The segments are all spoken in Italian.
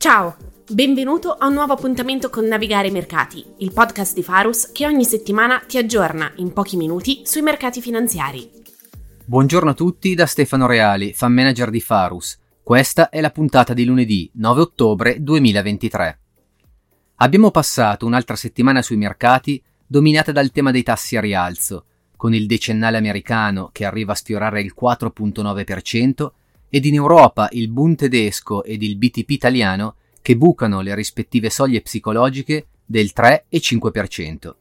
Ciao, benvenuto a un nuovo appuntamento con Navigare i Mercati, il podcast di Farus che ogni settimana ti aggiorna in pochi minuti sui mercati finanziari. Buongiorno a tutti da Stefano Reali, fan manager di Farus. Questa è la puntata di lunedì 9 ottobre 2023. Abbiamo passato un'altra settimana sui mercati dominata dal tema dei tassi a rialzo, con il decennale americano che arriva a sfiorare il 4.9% ed in Europa il Bund tedesco ed il BTP italiano che bucano le rispettive soglie psicologiche del 3 e 5%.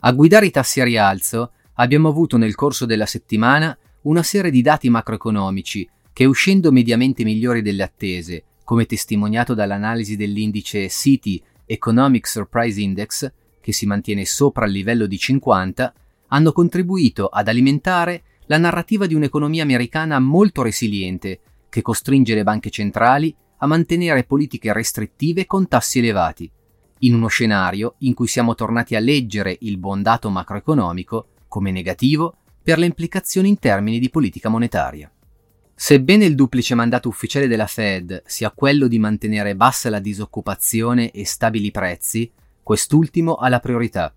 A guidare i tassi a rialzo abbiamo avuto nel corso della settimana una serie di dati macroeconomici che uscendo mediamente migliori delle attese, come testimoniato dall'analisi dell'indice City Economic Surprise Index, che si mantiene sopra il livello di 50, hanno contribuito ad alimentare la narrativa di un'economia americana molto resiliente, che costringe le banche centrali a mantenere politiche restrittive con tassi elevati, in uno scenario in cui siamo tornati a leggere il buon dato macroeconomico come negativo per le implicazioni in termini di politica monetaria. Sebbene il duplice mandato ufficiale della Fed sia quello di mantenere bassa la disoccupazione e stabili i prezzi, quest'ultimo ha la priorità.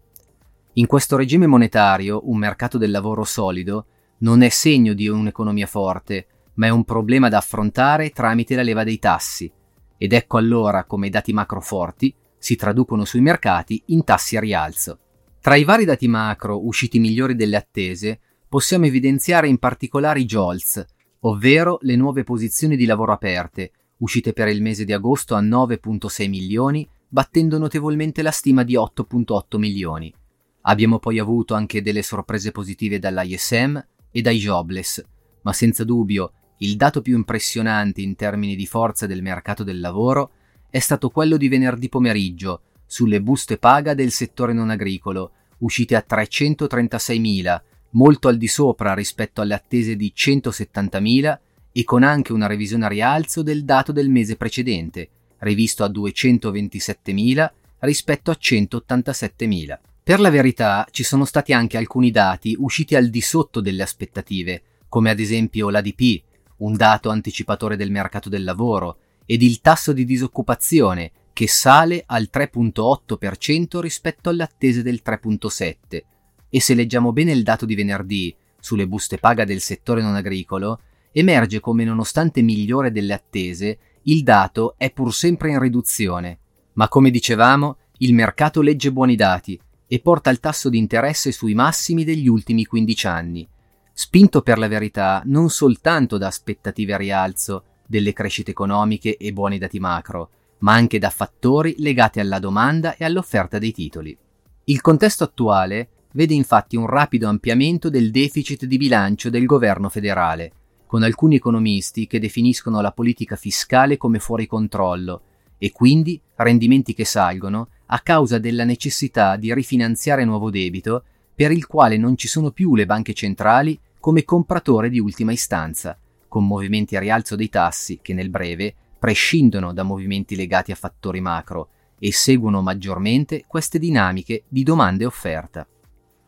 In questo regime monetario, un mercato del lavoro solido non è segno di un'economia forte, ma è un problema da affrontare tramite la leva dei tassi. Ed ecco allora come i dati macro forti si traducono sui mercati in tassi a rialzo. Tra i vari dati macro usciti migliori delle attese, possiamo evidenziare in particolare i JOLTS, ovvero le nuove posizioni di lavoro aperte, uscite per il mese di agosto a 9.6 milioni, battendo notevolmente la stima di 8.8 milioni. Abbiamo poi avuto anche delle sorprese positive dall'ISM e dai jobless, ma senza dubbio il dato più impressionante in termini di forza del mercato del lavoro è stato quello di venerdì pomeriggio sulle buste paga del settore non agricolo, uscite a 336.000, molto al di sopra rispetto alle attese di 170.000 e con anche una revisione a rialzo del dato del mese precedente, rivisto a 227.000 rispetto a 187.000. Per la verità ci sono stati anche alcuni dati usciti al di sotto delle aspettative, come ad esempio l'ADP, un dato anticipatore del mercato del lavoro, ed il tasso di disoccupazione, che sale al 3.8% rispetto alle attese del 3.7%. E se leggiamo bene il dato di venerdì sulle buste paga del settore non agricolo, emerge come nonostante migliore delle attese, il dato è pur sempre in riduzione. Ma come dicevamo, il mercato legge buoni dati e porta il tasso di interesse sui massimi degli ultimi 15 anni, spinto per la verità non soltanto da aspettative a rialzo delle crescite economiche e buoni dati macro, ma anche da fattori legati alla domanda e all'offerta dei titoli. Il contesto attuale vede infatti un rapido ampliamento del deficit di bilancio del governo federale, con alcuni economisti che definiscono la politica fiscale come fuori controllo e quindi rendimenti che salgono a causa della necessità di rifinanziare nuovo debito per il quale non ci sono più le banche centrali come compratore di ultima istanza, con movimenti a rialzo dei tassi che nel breve prescindono da movimenti legati a fattori macro e seguono maggiormente queste dinamiche di domanda e offerta.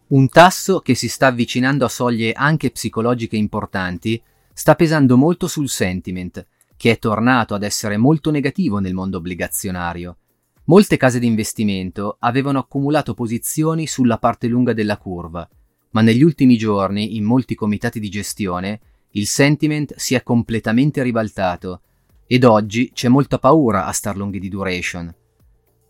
Un tasso che si sta avvicinando a soglie anche psicologiche importanti sta pesando molto sul sentiment, che è tornato ad essere molto negativo nel mondo obbligazionario. Molte case di investimento avevano accumulato posizioni sulla parte lunga della curva, ma negli ultimi giorni, in molti comitati di gestione, il sentiment si è completamente ribaltato ed oggi c'è molta paura a star lunghi di duration.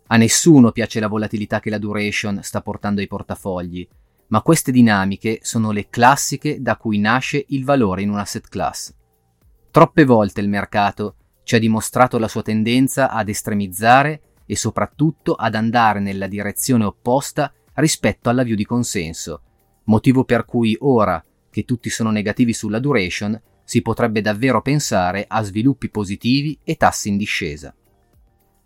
A nessuno piace la volatilità che la duration sta portando ai portafogli ma queste dinamiche sono le classiche da cui nasce il valore in un asset class. Troppe volte il mercato ci ha dimostrato la sua tendenza ad estremizzare e soprattutto ad andare nella direzione opposta rispetto alla view di consenso, motivo per cui ora che tutti sono negativi sulla duration, si potrebbe davvero pensare a sviluppi positivi e tassi in discesa.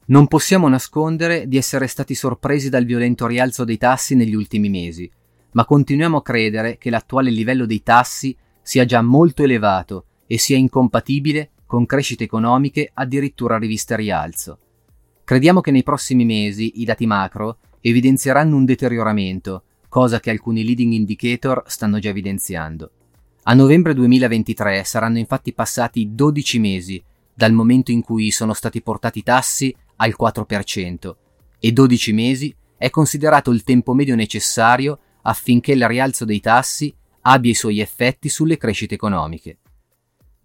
Non possiamo nascondere di essere stati sorpresi dal violento rialzo dei tassi negli ultimi mesi, ma continuiamo a credere che l'attuale livello dei tassi sia già molto elevato e sia incompatibile con crescite economiche addirittura riviste a rialzo. Crediamo che nei prossimi mesi i dati macro evidenzieranno un deterioramento, cosa che alcuni leading indicator stanno già evidenziando. A novembre 2023 saranno infatti passati 12 mesi dal momento in cui sono stati portati i tassi al 4% e 12 mesi è considerato il tempo medio necessario affinché il rialzo dei tassi abbia i suoi effetti sulle crescite economiche.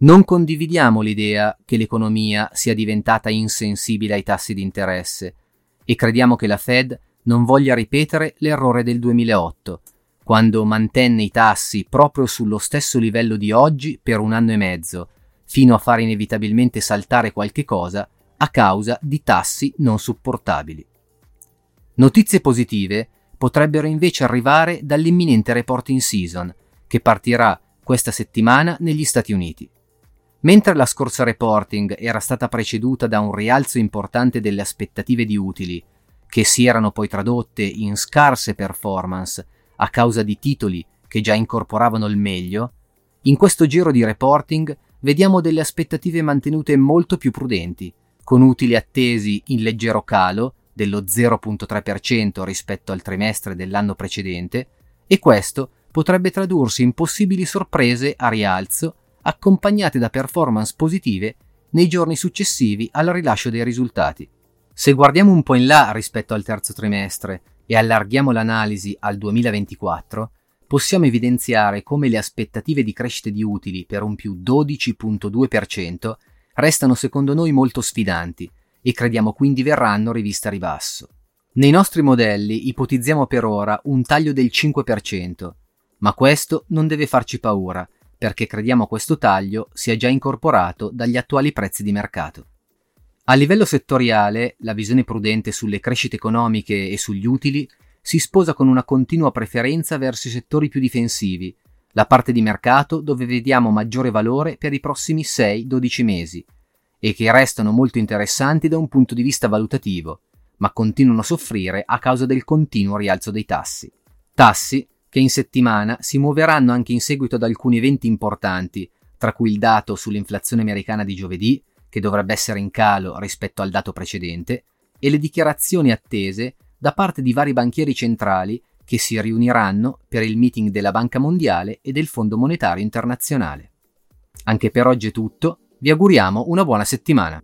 Non condividiamo l'idea che l'economia sia diventata insensibile ai tassi di interesse e crediamo che la Fed non voglia ripetere l'errore del 2008, quando mantenne i tassi proprio sullo stesso livello di oggi per un anno e mezzo, fino a fare inevitabilmente saltare qualche cosa a causa di tassi non supportabili. Notizie positive potrebbero invece arrivare dall'imminente reporting season, che partirà questa settimana negli Stati Uniti. Mentre la scorsa reporting era stata preceduta da un rialzo importante delle aspettative di utili, che si erano poi tradotte in scarse performance a causa di titoli che già incorporavano il meglio, in questo giro di reporting vediamo delle aspettative mantenute molto più prudenti, con utili attesi in leggero calo dello 0.3% rispetto al trimestre dell'anno precedente, e questo potrebbe tradursi in possibili sorprese a rialzo accompagnate da performance positive nei giorni successivi al rilascio dei risultati. Se guardiamo un po' in là rispetto al terzo trimestre e allarghiamo l'analisi al 2024, possiamo evidenziare come le aspettative di crescita di utili per un più 12.2% restano secondo noi molto sfidanti e crediamo quindi verranno riviste a ribasso. Nei nostri modelli ipotizziamo per ora un taglio del 5%, ma questo non deve farci paura perché crediamo questo taglio sia già incorporato dagli attuali prezzi di mercato. A livello settoriale, la visione prudente sulle crescite economiche e sugli utili si sposa con una continua preferenza verso i settori più difensivi, la parte di mercato dove vediamo maggiore valore per i prossimi 6-12 mesi, e che restano molto interessanti da un punto di vista valutativo, ma continuano a soffrire a causa del continuo rialzo dei tassi. Tassi che in settimana si muoveranno anche in seguito ad alcuni eventi importanti, tra cui il dato sull'inflazione americana di giovedì, che dovrebbe essere in calo rispetto al dato precedente, e le dichiarazioni attese da parte di vari banchieri centrali che si riuniranno per il meeting della Banca Mondiale e del Fondo Monetario Internazionale. Anche per oggi è tutto, vi auguriamo una buona settimana.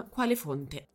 quale fonte.